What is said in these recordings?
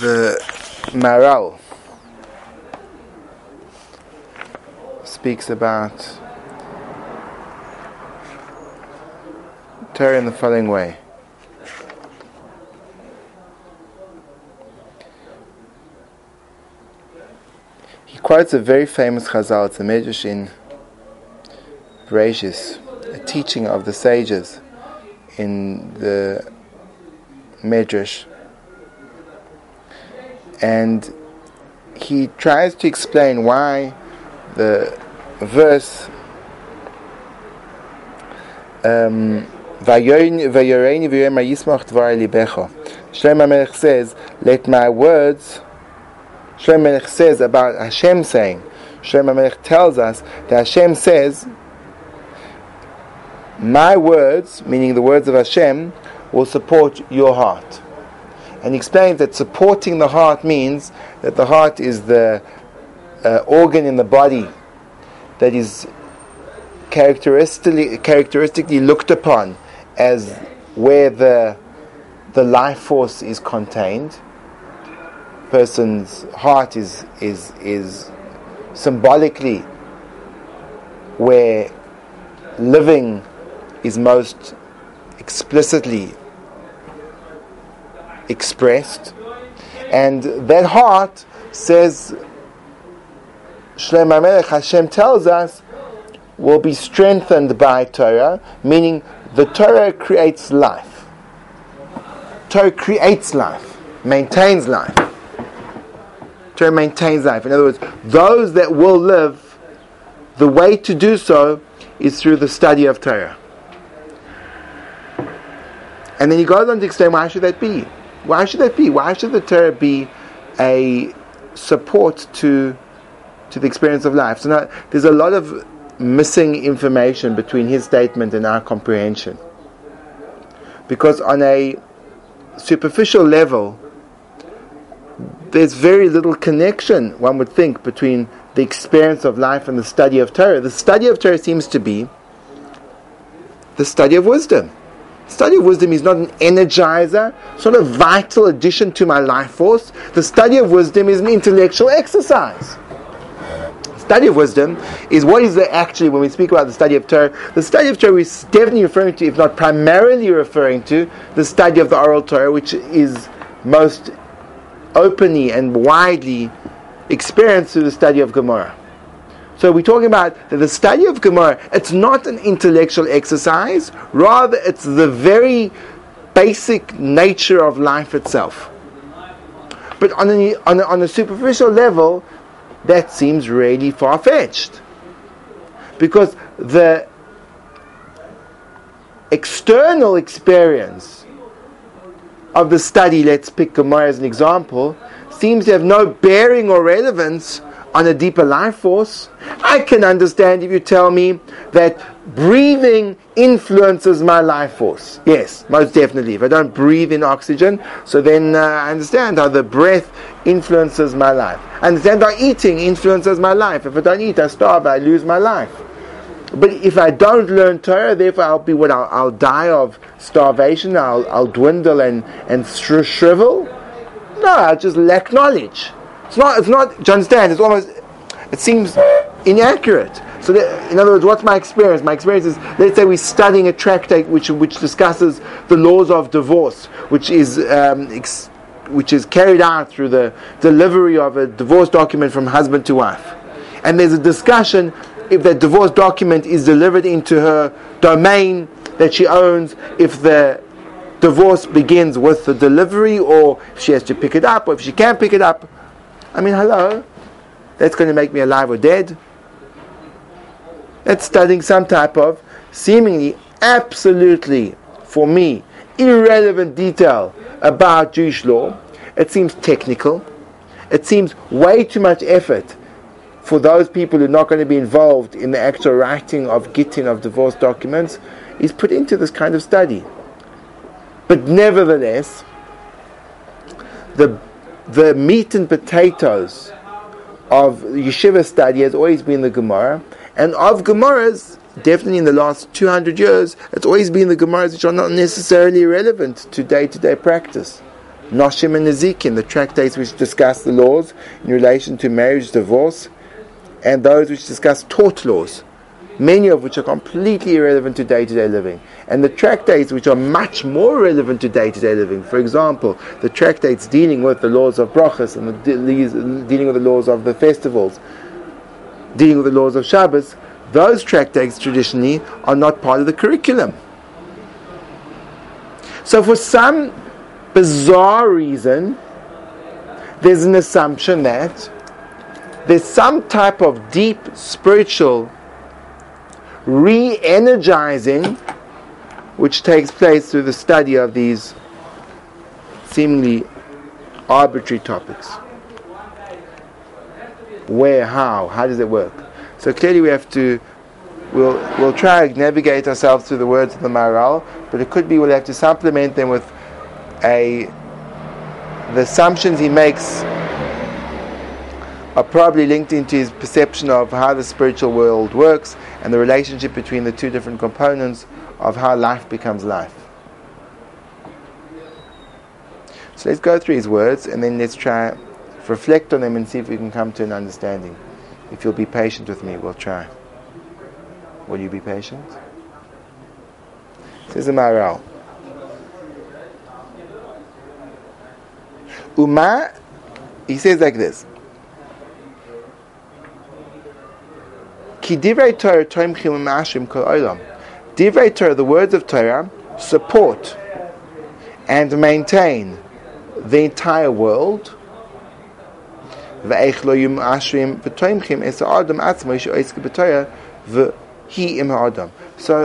the Maharal speaks about Torah in the following way. He quotes a very famous Chazal, it's a Medrash in Bereshis, a teaching of the sages in the Medrash and he tries to explain why the verse um, Shlomo says, let my words, Shlomo says about Hashem saying, Shlomo tells us that Hashem says, my words, meaning the words of Hashem, will support your heart and he explains that supporting the heart means that the heart is the uh, organ in the body that is characteristically, characteristically looked upon as where the, the life force is contained. Person's heart is, is, is symbolically where living is most explicitly expressed. And that heart says, Shlem HaMelech, Hashem tells us, will be strengthened by Torah, meaning the Torah creates life. Torah creates life, maintains life. Torah maintains life. In other words, those that will live, the way to do so is through the study of Torah. And then he goes on to explain why should that be? Why should that be? Why should the Torah be a support to to the experience of life? So now there's a lot of missing information between his statement and our comprehension. Because on a superficial level, there's very little connection, one would think, between the experience of life and the study of Torah. The study of Torah seems to be the study of wisdom. Study of wisdom is not an energizer, it's not a vital addition to my life force. The study of wisdom is an intellectual exercise. Study of wisdom is what is the actually when we speak about the study of Torah. The study of Torah is definitely referring to, if not primarily referring to, the study of the oral Torah, which is most openly and widely experienced through the study of Gemara. So we're talking about the study of Gemara, it's not an intellectual exercise, rather it's the very basic nature of life itself. But on a, on a, on a superficial level, that seems really far fetched. Because the external experience of the study, let's pick Gemara as an example, seems to have no bearing or relevance on a deeper life force. I can understand if you tell me that breathing influences my life force. Yes, most definitely. If I don't breathe in oxygen, so then uh, I understand how the breath influences my life. I understand how eating influences my life. If I don't eat, I starve, I lose my life. But if I don't learn Torah, therefore I'll be what? I'll, I'll die of starvation, I'll, I'll dwindle and, and shrivel? No, I'll just lack knowledge. It's not. It's not. Do you understand? It's almost. It seems inaccurate. So, that, in other words, what's my experience? My experience is, let's say we're studying a tractate which which discusses the laws of divorce, which is um, ex, which is carried out through the delivery of a divorce document from husband to wife, and there's a discussion if that divorce document is delivered into her domain that she owns, if the divorce begins with the delivery, or if she has to pick it up, or if she can't pick it up. I mean, hello? That's going to make me alive or dead? That's studying some type of seemingly absolutely, for me, irrelevant detail about Jewish law. It seems technical. It seems way too much effort for those people who are not going to be involved in the actual writing of getting of divorce documents is put into this kind of study. But nevertheless, the the meat and potatoes of yeshiva study has always been the Gemara, and of Gemaras, definitely in the last 200 years, it's always been the Gemaras which are not necessarily relevant to day to day practice. Noshim and Nezikin, the tractates which discuss the laws in relation to marriage, divorce, and those which discuss tort laws, many of which are completely irrelevant to day to day living. And the tractates which are much more relevant to day to day living, for example, the tractates dealing with the laws of brachas and the, dealing with the laws of the festivals, dealing with the laws of Shabbos, those tractates traditionally are not part of the curriculum. So, for some bizarre reason, there's an assumption that there's some type of deep spiritual re energizing which takes place through the study of these seemingly arbitrary topics. Where, how, how does it work? So clearly we have to, we'll, we'll try to navigate ourselves through the words of the Maharal, but it could be we'll have to supplement them with a the assumptions he makes are probably linked into his perception of how the spiritual world works and the relationship between the two different components of how life becomes life. So let's go through his words and then let's try reflect on them and see if we can come to an understanding. If you'll be patient with me, we'll try. Will you be patient? Says the Maharal. Uma, he says like this. Ki divrei Torah toimchim u'mashim kol olam. Divrei Torah, the words of Torah, support and maintain the entire world. So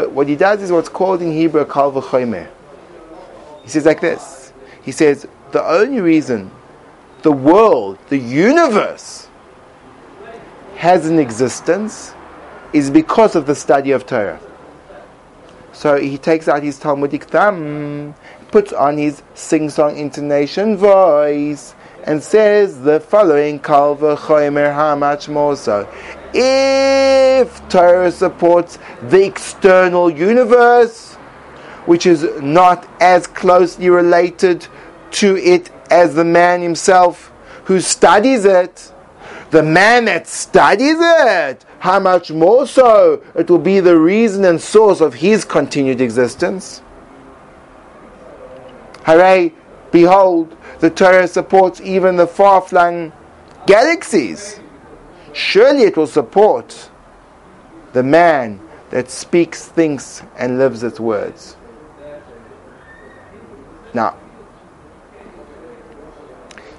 what he does is what's called in Hebrew kal v'chomer. He says like this. He says, the only reason the world, the universe, has an existence is because of the study of Torah. So he takes out his Talmudic thumb, puts on his sing-song intonation voice, and says the following: "Kal v'chomer, how much more so? If Torah supports the external universe, which is not as closely related to it as the man himself who studies it. The man that studies it, how much more so it will be the reason and source of his continued existence. Hooray! Behold, the Torah supports even the far flung galaxies. Surely it will support the man that speaks, thinks, and lives its words. Now,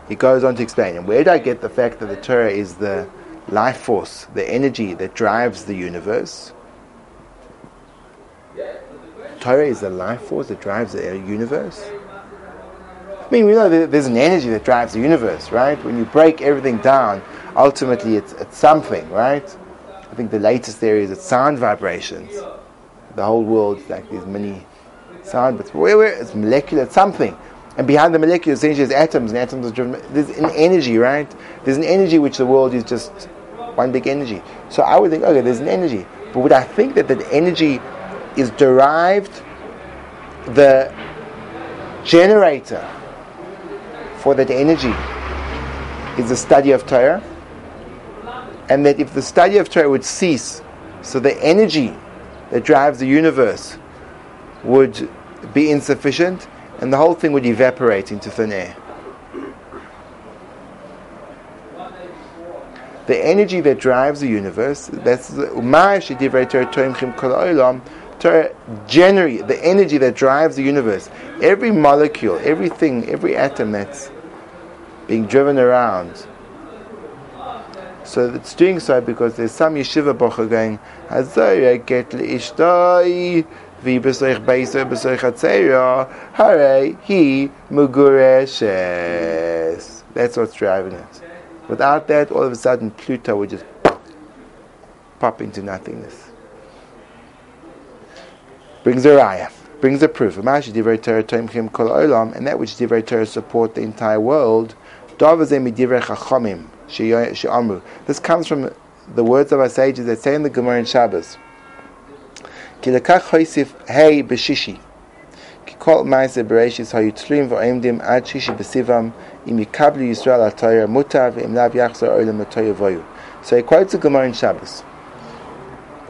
he goes on to explain, and where do I get the fact that the Torah is the life force, the energy that drives the universe? Torah is the life force that drives the universe. I mean, we know that there's an energy that drives the universe, right? When you break everything down, ultimately it's, it's something, right? I think the latest theory is it's sound vibrations. The whole world is like these many sound, but where, where it's molecular, it's something. And behind the molecule, essentially, is atoms, and atoms are driven. There's an energy, right? There's an energy which the world is just one big energy. So I would think, okay, there's an energy. But would I think that that energy is derived, the generator for that energy is the study of Torah? And that if the study of Torah would cease, so the energy that drives the universe would be insufficient, and the whole thing would evaporate into thin air. The energy that drives the universe, that's the generate the energy that drives the universe. Every molecule, everything, every atom that's being driven around. So it's doing so because there's some yeshiva bocha going, get Vi besoich beisa besoich atzeira, hare he mugureshes. That's what's driving it. Without that, all of a sudden Pluto would just pop into nothingness. Brings a raya, brings a proof. And that which divrei Torah support the entire world. This comes from the words of our sages that say in the Gemara in Shabbos. כי so he quotes a Gemara in Shabbos.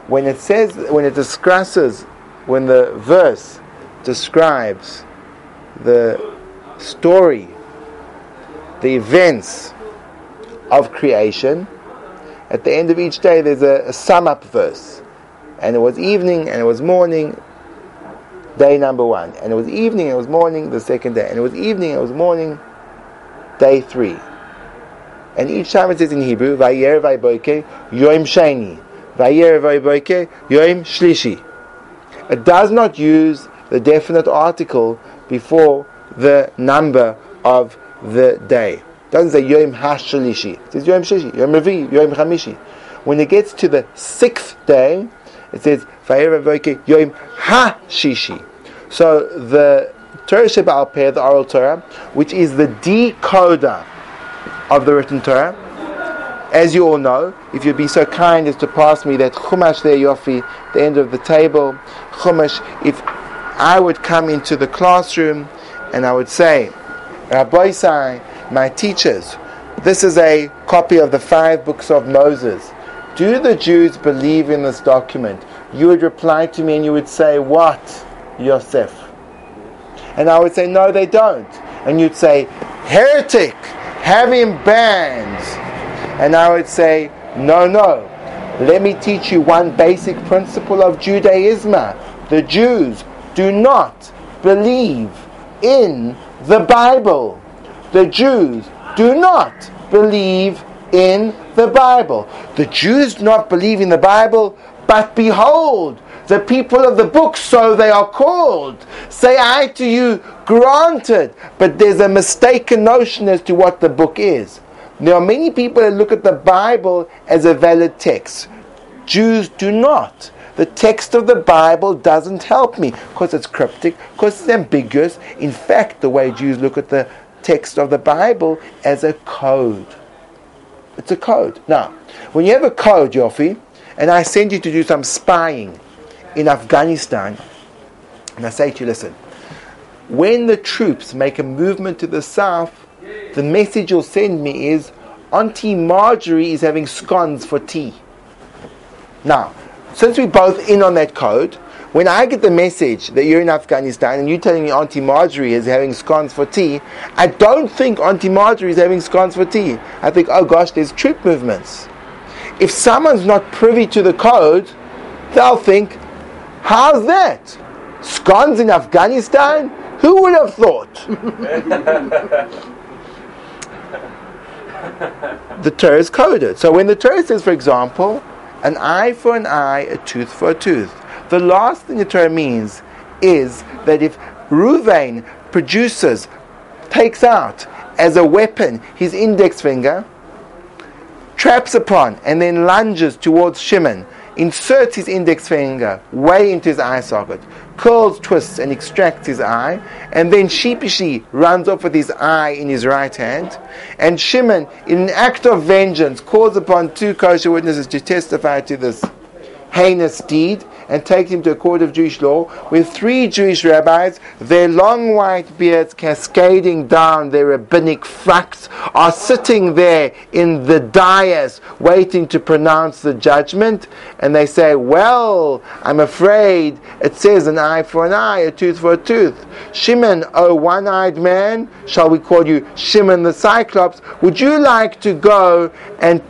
When it says, when it discusses, when the verse describes the story, the events of creation, at the end of each day there's a, a sum up verse. And it was evening, and it was morning, day number one. And it was evening, and it was morning, the second day. And it was evening, and it was morning, day three. And each time it says in Hebrew, Vayer Vayboike, Yom Sheni. Vayer Vayboike, Yom Shlishi. It does not use the definite article before the number of the day. It doesn't say Yom HaShlishi. It says Yom Shlishi, Yom Revi, Yom Chamishi. When it gets to the sixth day, it says Vayer Vayboike, Yom HaShishi. So the Torah Sheba'al Peh, the oral Torah, which is the decoder of the written Torah. As you all know, if you'd be so kind as to pass me that Chumash there, Yofi, the end of the table, Chumash, if I would come into the classroom and I would say, Rabbosai, my teachers, this is a copy of the five books of Moses. Do the Jews believe in this document? You would reply to me and you would say, What, Yosef? And I would say, No, they don't. And you'd say, Heretic! him banned. And I would say, no, no. Let me teach you one basic principle of Judaism. The Jews do not believe in the Bible. The Jews do not believe in the Bible. The Jews do not believe in the Bible, but behold, the people of the book, so they are called. Say I to you, granted. But there's a mistaken notion as to what the book is. There are many people that look at the Bible as a valid text. Jews do not. The text of the Bible doesn't help me because it's cryptic, because it's ambiguous. In fact, the way Jews look at the text of the Bible as a code. It's a code. Now, when you have a code, Yofi, and I send you to do some spying, in Afghanistan, and I say to you, listen, when the troops make a movement to the south, the message you'll send me is Auntie Marjorie is having scones for tea. Now, since we're both in on that code, when I get the message that you're in Afghanistan and you're telling me Auntie Marjorie is having scones for tea, I don't think Auntie Marjorie is having scones for tea. I think, oh gosh, there's troop movements. If someone's not privy to the code, they'll think, How's that? Scones in Afghanistan? Who would have thought? the Torah is coded. So when the Torah says, for example, an eye for an eye, a tooth for a tooth, the last thing the Torah means is that if Ruvain produces, takes out as a weapon his index finger, traps upon, and then lunges towards Shimon, inserts his index finger way into his eye socket, curls, twists, and extracts his eye, and then sheepishly runs off with his eye in his right hand. And Shimon, in an act of vengeance, calls upon two kosher witnesses to testify to this heinous deed and takes him to a court of Jewish law with three Jewish rabbis, their long white beards cascading down their rabbinic frocks, are sitting there in the dais waiting to pronounce the judgment. And they say, Well, I'm afraid it says an eye for an eye, a tooth for a tooth. Shimon, oh one eyed man, shall we call you Shimon the Cyclops? Would you like to go and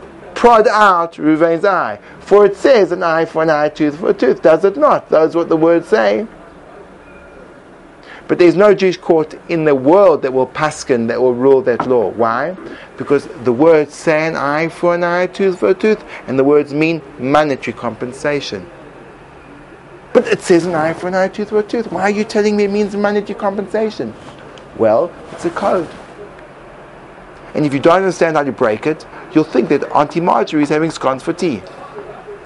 prod out Ruvain's eye? For it says an eye for an eye, tooth for a tooth, does it not? That's what the words say. But there's no Jewish court in the world that will paskin, that will rule that law. Why? Because the words say an eye for an eye, tooth for a tooth, and the words mean monetary compensation. But it says an eye for an eye, tooth for a tooth. Why are you telling me it means monetary compensation? Well, it's a code. And if you don't understand how to break it, you'll think that Auntie Marjorie is having scones for tea.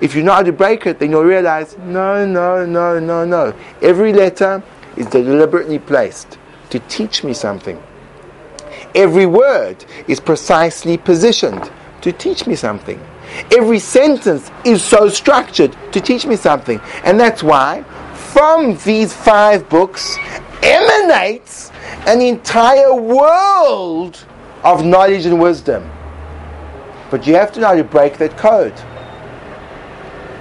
If you know how to break it, then you'll realize no, no, no, no, no. Every letter is deliberately placed to teach me something. Every word is precisely positioned to teach me something. Every sentence is so structured to teach me something. And that's why, from these five books emanates an entire world of knowledge and wisdom. But you have to know how to break that code.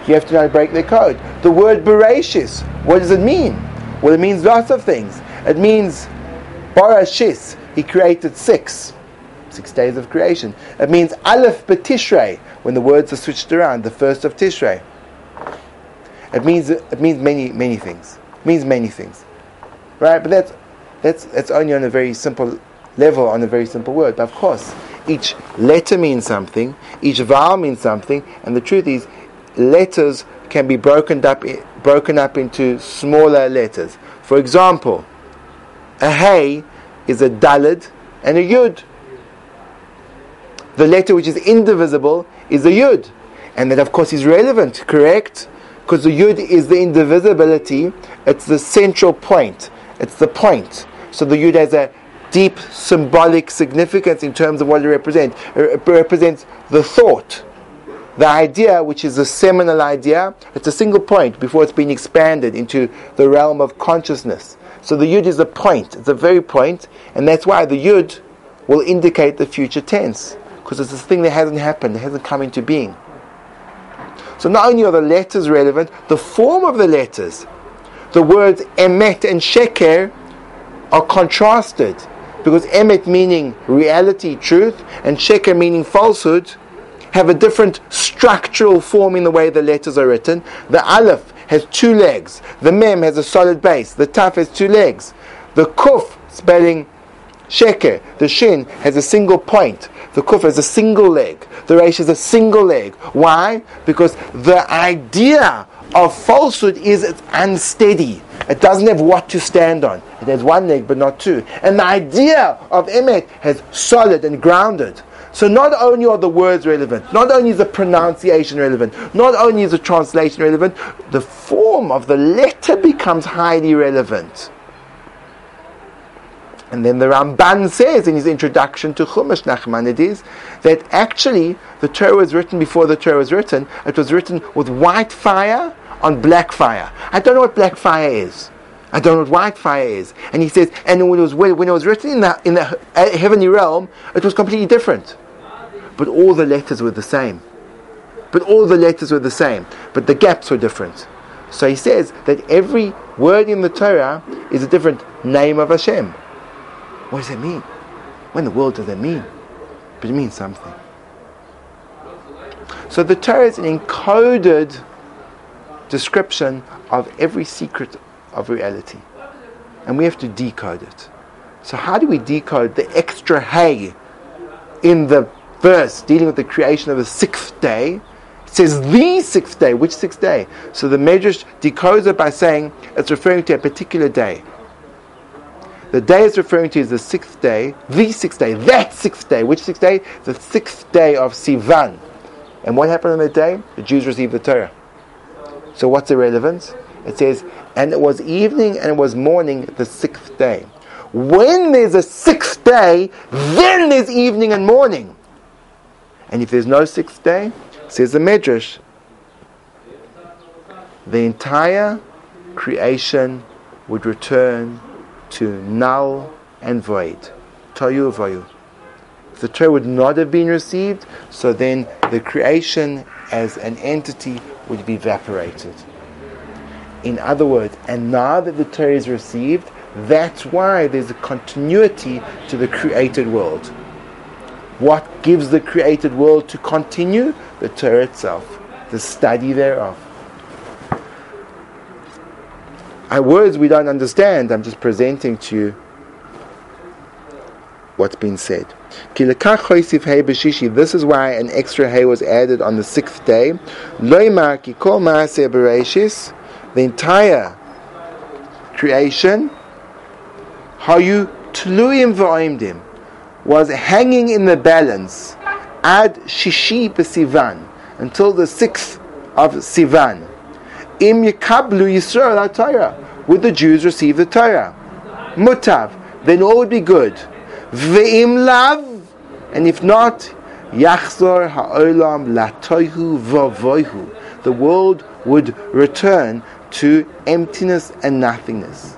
You have to know how to break that code. The word Bereshis, what does it mean? Well, it means lots of things. It means Barashis, he created six. Six days of creation. It means Aleph Betishrei, when the words are switched around, the first of Tishrei. It means it means many many things. It means many things, right? But that's that's that's only on a very simple level, on a very simple word. But of course, each letter means something, each vowel means something, and the truth is, letters can be broken up broken up into smaller letters. For example, a hey is a dalid and a yud. The letter which is indivisible is a yud, and that of course is relevant, correct? Because the yud is the indivisibility, it's the central point, it's the point. So the yud has a deep symbolic significance in terms of what it represents. It represents the thought, the idea, which is a seminal idea. It's a single point before it's been expanded into the realm of consciousness. So the yud is a point, it's a very point, and that's why the yud will indicate the future tense, because it's this thing that hasn't happened, it hasn't come into being. So not only are the letters relevant, the form of the letters, the words emet and sheker, are contrasted because emet meaning reality, truth, and sheker meaning falsehood, have a different structural form in the way the letters are written. The aleph has two legs, the mem has a solid base, the taf has two legs, the kuf spelling sheker, the shin has a single point, the kuf has a single leg. The resh has a single leg. Why? Because the idea of falsehood is it's unsteady. It doesn't have what to stand on. It has one leg but not two. And the idea of emet has solid and grounded. So not only are the words relevant, not only is the pronunciation relevant, not only is the translation relevant, the form of the letter becomes highly relevant. And then the Ramban says in his introduction to Chumash Nachmanides that actually the Torah was written before the Torah was written. It was written with white fire on black fire. I don't know what black fire is. I don't know what white fire is. And he says, and when it was, when it was written in the, in the uh, heavenly realm, it was completely different. But all the letters were the same. But all the letters were the same. But the gaps were different. So he says that every word in the Torah is a different name of Hashem. What does that mean? What in the world does that mean? But it means something. So the Torah is an encoded description of every secret of reality. And we have to decode it. So how do we decode the extra hay in the verse dealing with the creation of the sixth day? It says the sixth day. Which sixth day? So the Medrash decodes it by saying it's referring to a particular day. The day it's referring to is the sixth day, the sixth day, that sixth day. Which sixth day? The sixth day of Sivan. And what happened on that day? The Jews received the Torah. So what's the relevance? It says, and it was evening and it was morning the sixth day. When there's a sixth day, then there's evening and morning. And if there's no sixth day, says the Medrash, the entire creation would return to null and void. Toyu voyu. The Torah would not have been received, so then the creation as an entity would be evaporated. In other words, and now that the Torah is received, that's why there's a continuity to the created world. What gives the created world to continue? The Torah itself, the study thereof. Our words we don't understand, I'm just presenting to you what's been said. This is why an extra hay was added on the sixth day. The entire creation, was hanging in the balance ad shishi b'sivan until the sixth of Sivan. Im yikablu Yisrael Torah. Would the Jews receive the Torah? Mutav. Then all would be good. Ve'im lav. And if not, Yachzor ha'olam latoihu vavoihu. The world would return to emptiness and nothingness.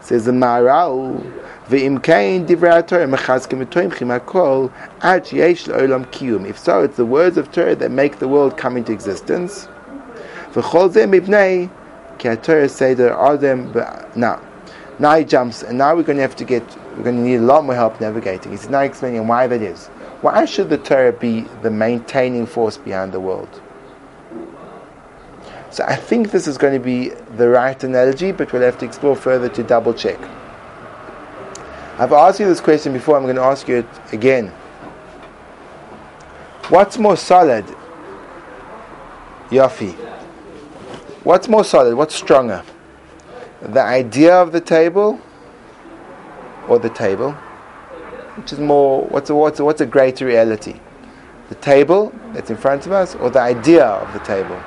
Says the Maharal, Ve'im kain divrei Torah mechazkim etoim chimakol ad sheyesh la'olam kiyum. If so, it's the words of Torah that make the world come into existence. V'chol zeh mibnei ki ha'Torah seder adam now now he jumps, and now we're going to have to get, we're going to need a lot more help navigating. He's now explaining why that is. Why should the Torah be the maintaining force behind the world? So I think this is going to be the right analogy, but we'll have to explore further to double check. I've asked you this question before, I'm going to ask you it again. What's more solid? Yafi. What's more solid? What's stronger? The idea of the table or the table? Which is more, what's a, what's a, what's a greater reality? The table that's in front of us or the idea of the table?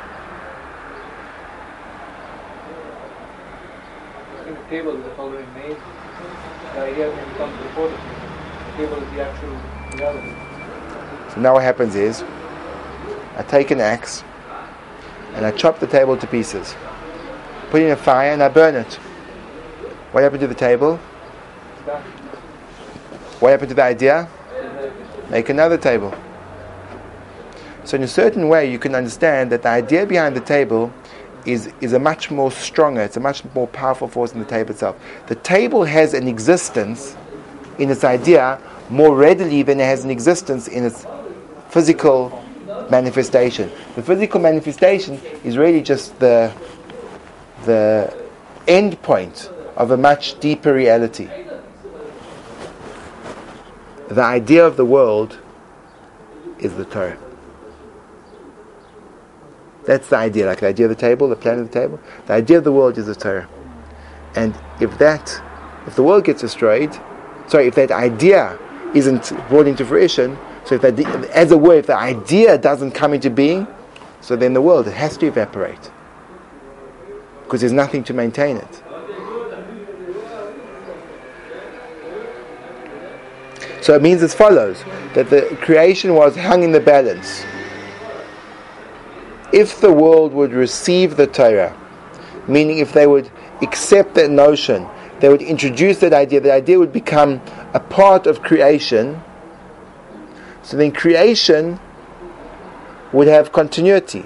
The table the coloring made the idea can come before the table is the actual reality. So now what happens is, I take an axe and I chop the table to pieces, put it in a fire and I burn it. What happened to the table? What happened to the idea? Make another table. So in a certain way, you can understand that the idea behind the table is, is a much more stronger, it's a much more powerful force than the table itself. The table has an existence in its idea more readily than it has an existence in its physical manifestation. The physical manifestation is really just the, the end point of a much deeper reality. The idea of the world is the Torah. That's the idea, like the idea of the table, the plan of the table. The idea of the world is the Torah. And if that, if the world gets destroyed, sorry, if that idea isn't brought into fruition, so if that, as a word, if the idea doesn't come into being, so then the world, it has to evaporate. Because there's nothing to maintain it. So it means as follows that the creation was hung in the balance if the world would receive the Torah, meaning if they would accept that notion, they would introduce that idea, the idea would become a part of creation, so then creation would have continuity.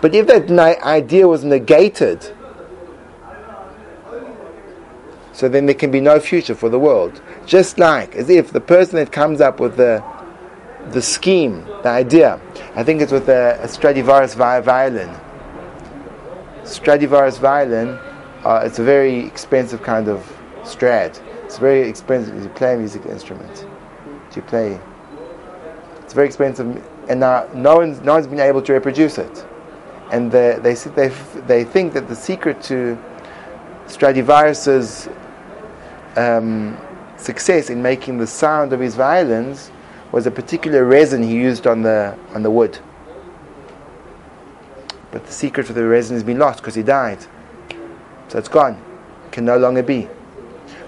But if that idea was negated, so then there can be no future for the world. Just like as if the person that comes up with the the scheme, the idea. I think it's with a, a Stradivarius violin. Stradivarius violin, uh, it's a very expensive kind of Strad. It's very expensive. You play a musical instrument. Do You play. It's very expensive, and now no one's no one's been able to reproduce it. And they they they think that the secret to Stradivarius's um, success in making the sound of his violins was a particular resin he used on the on the wood. But the secret for the resin has been lost because he died. So it's gone. It can no longer be.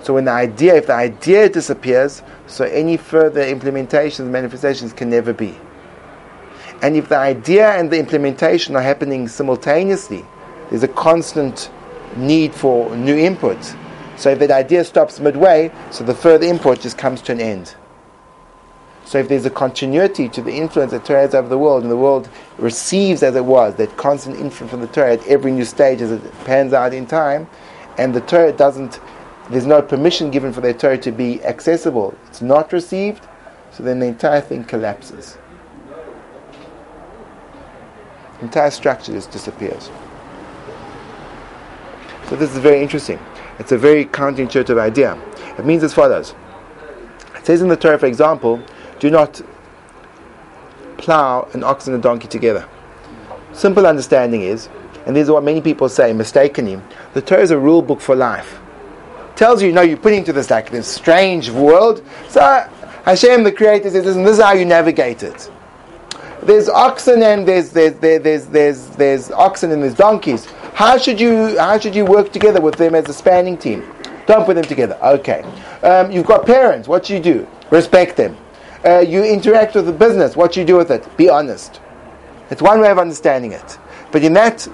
So when the idea, if the idea disappears, so any further implementations, manifestations can never be. And if the idea and the implementation are happening simultaneously, there's a constant need for new input. So if that idea stops midway, so the further input just comes to an end. So if there's a continuity to the influence that Torah has over the world, and the world receives as it was that constant influence from the Torah at every new stage as it pans out in time, and the Torah doesn't, there's no permission given for the Torah to be accessible, it's not received, so then the entire thing collapses. Entire structure just disappears. So this is very interesting. It's a very counterintuitive idea. It means as follows. It says in the Torah, for example, do not plow an ox and a donkey together. Simple understanding is, and this is what many people say mistakenly, the Torah is a rule book for life. Tells you, you know, you're putting into this like this strange world. So Hashem, the Creator, says, this is how you navigate it. There's oxen and there's there's there's there's there's oxen and there's donkeys. How should you how should you work together with them as a spanning team? Don't put them together. Okay. Um, you've got parents. What you do? Respect them uh, you interact with the business, what you do with it. Be honest. It's one way of understanding it. But in that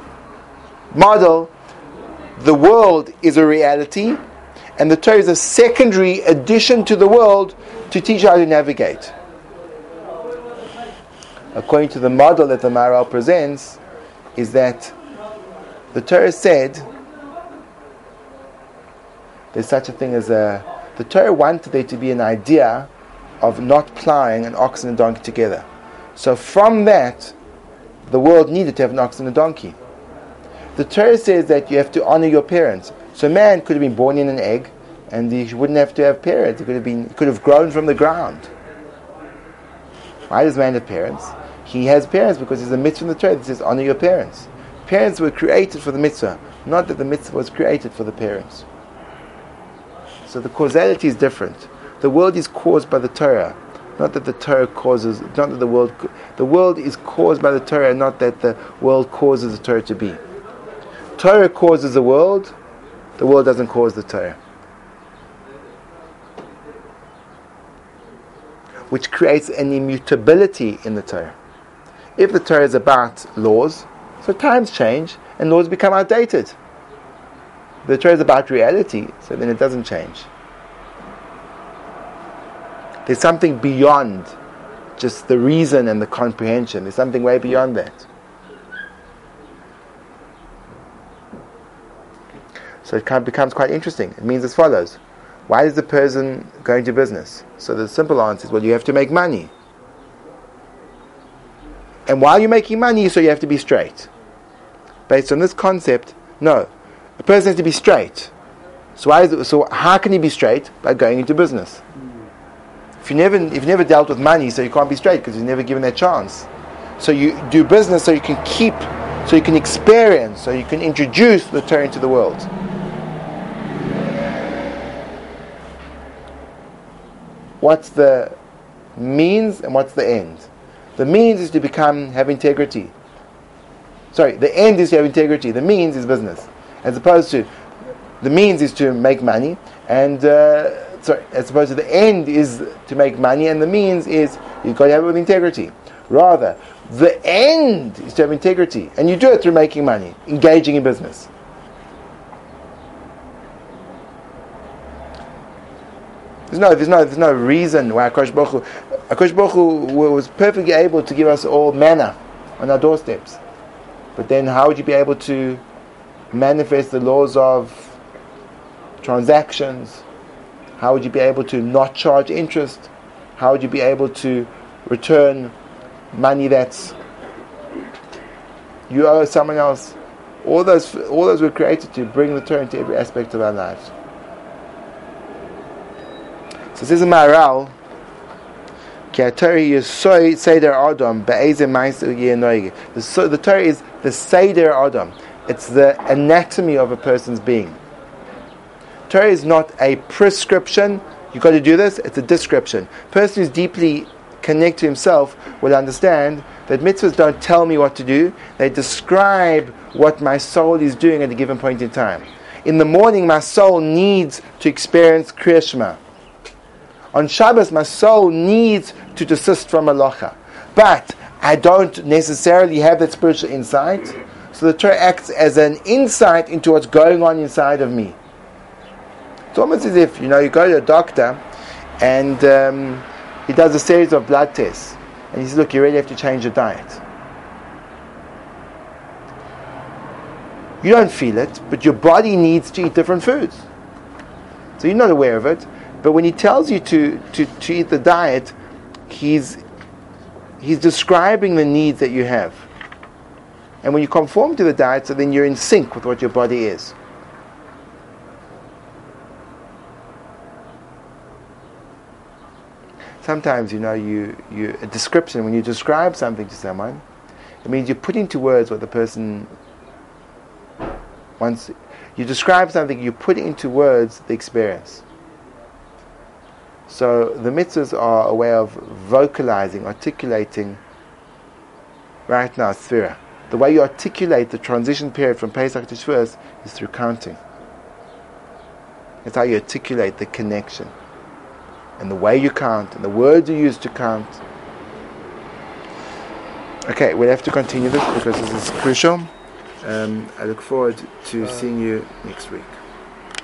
model, the world is a reality, and the Torah is a secondary addition to the world to teach how to navigate. According to the model that the Maharal presents, is that the Torah said there's such a thing as a. The Torah wanted there to be an idea of not ploughing an ox and a donkey together. So from that, the world needed to have an ox and a donkey. The Torah says that you have to honor your parents. So man could have been born in an egg, and he wouldn't have to have parents. He could have been, could have grown from the ground. Why does man have parents? He has parents because there's a mitzvah in the Torah that says honor your parents. Parents were created for the mitzvah, not that the mitzvah was created for the parents. So the causality is different. The world is caused by the Torah, not that the Torah causes, not that the world, the world is caused by the Torah, not that the world causes the Torah to be. Torah causes the world, the world doesn't cause the Torah. Which creates an immutability in the Torah. If the Torah is about laws, so times change and laws become outdated. The Torah is about reality, so then it doesn't change. There's something beyond just the reason and the comprehension. There's something way beyond that. So it becomes quite interesting. It means as follows. Why is the person going to business? So the simple answer is, well, you have to make money. And while you're making money, so you have to be straight. Based on this concept, no. A person has to be straight. So, why it, so how can he be straight? By going into business. If you never, never dealt with money, so you can't be straight because you've never given that chance. So you do business so you can keep, so you can experience, so you can introduce the Torah into the world. What's the means and what's the end? The means is to become, have integrity. Sorry, the end is to have integrity. The means is business as opposed to the means is to make money, and uh, sorry, as opposed to the end is to make money, and the means is you've got to have it with integrity. Rather, the end is to have integrity, and you do it through making money, engaging in business. There's no, there's no, there's no reason why Akash Baruch Akash was perfectly able to give us all manna on our doorsteps. But then, how would you be able to manifest the laws of transactions? How would you be able to not charge interest? How would you be able to return money that's you owe someone else? All those, all those were created to bring the Torah into every aspect of our lives. So this is a Maharal. The Torah is the Seder Adam. It's the anatomy of a person's being. Torah is not a prescription. You've got to do this. It's a description. Person who's deeply connected to himself will understand that mitzvahs don't tell me what to do. They describe what my soul is doing at a given point in time. In the morning, my soul needs to experience Kriyashma. On Shabbos, my soul needs to desist from Malacha. But I don't necessarily have that spiritual insight. So the Torah acts as an insight into what's going on inside of me. It's almost as if, you know, you go to a doctor and um, he does a series of blood tests. And he says, look, you really have to change your diet. You don't feel it, but your body needs to eat different foods. So you're not aware of it. But when he tells you to, to, to eat the diet, he's, he's describing the needs that you have. And when you conform to the diet, so then you're in sync with what your body is. Sometimes, you know, you, you a description, when you describe something to someone, it means you put into words what the person wants. You describe something, you put into words the experience. So the mitzvahs are a way of vocalizing, articulating right now, Sphira. The way you articulate the transition period from Pesach to Shavuos is through counting. It's how you articulate the connection. And the way you count, and the words you use to count. Okay, we'll have to continue this because this is crucial. Um, I look forward to seeing you next week.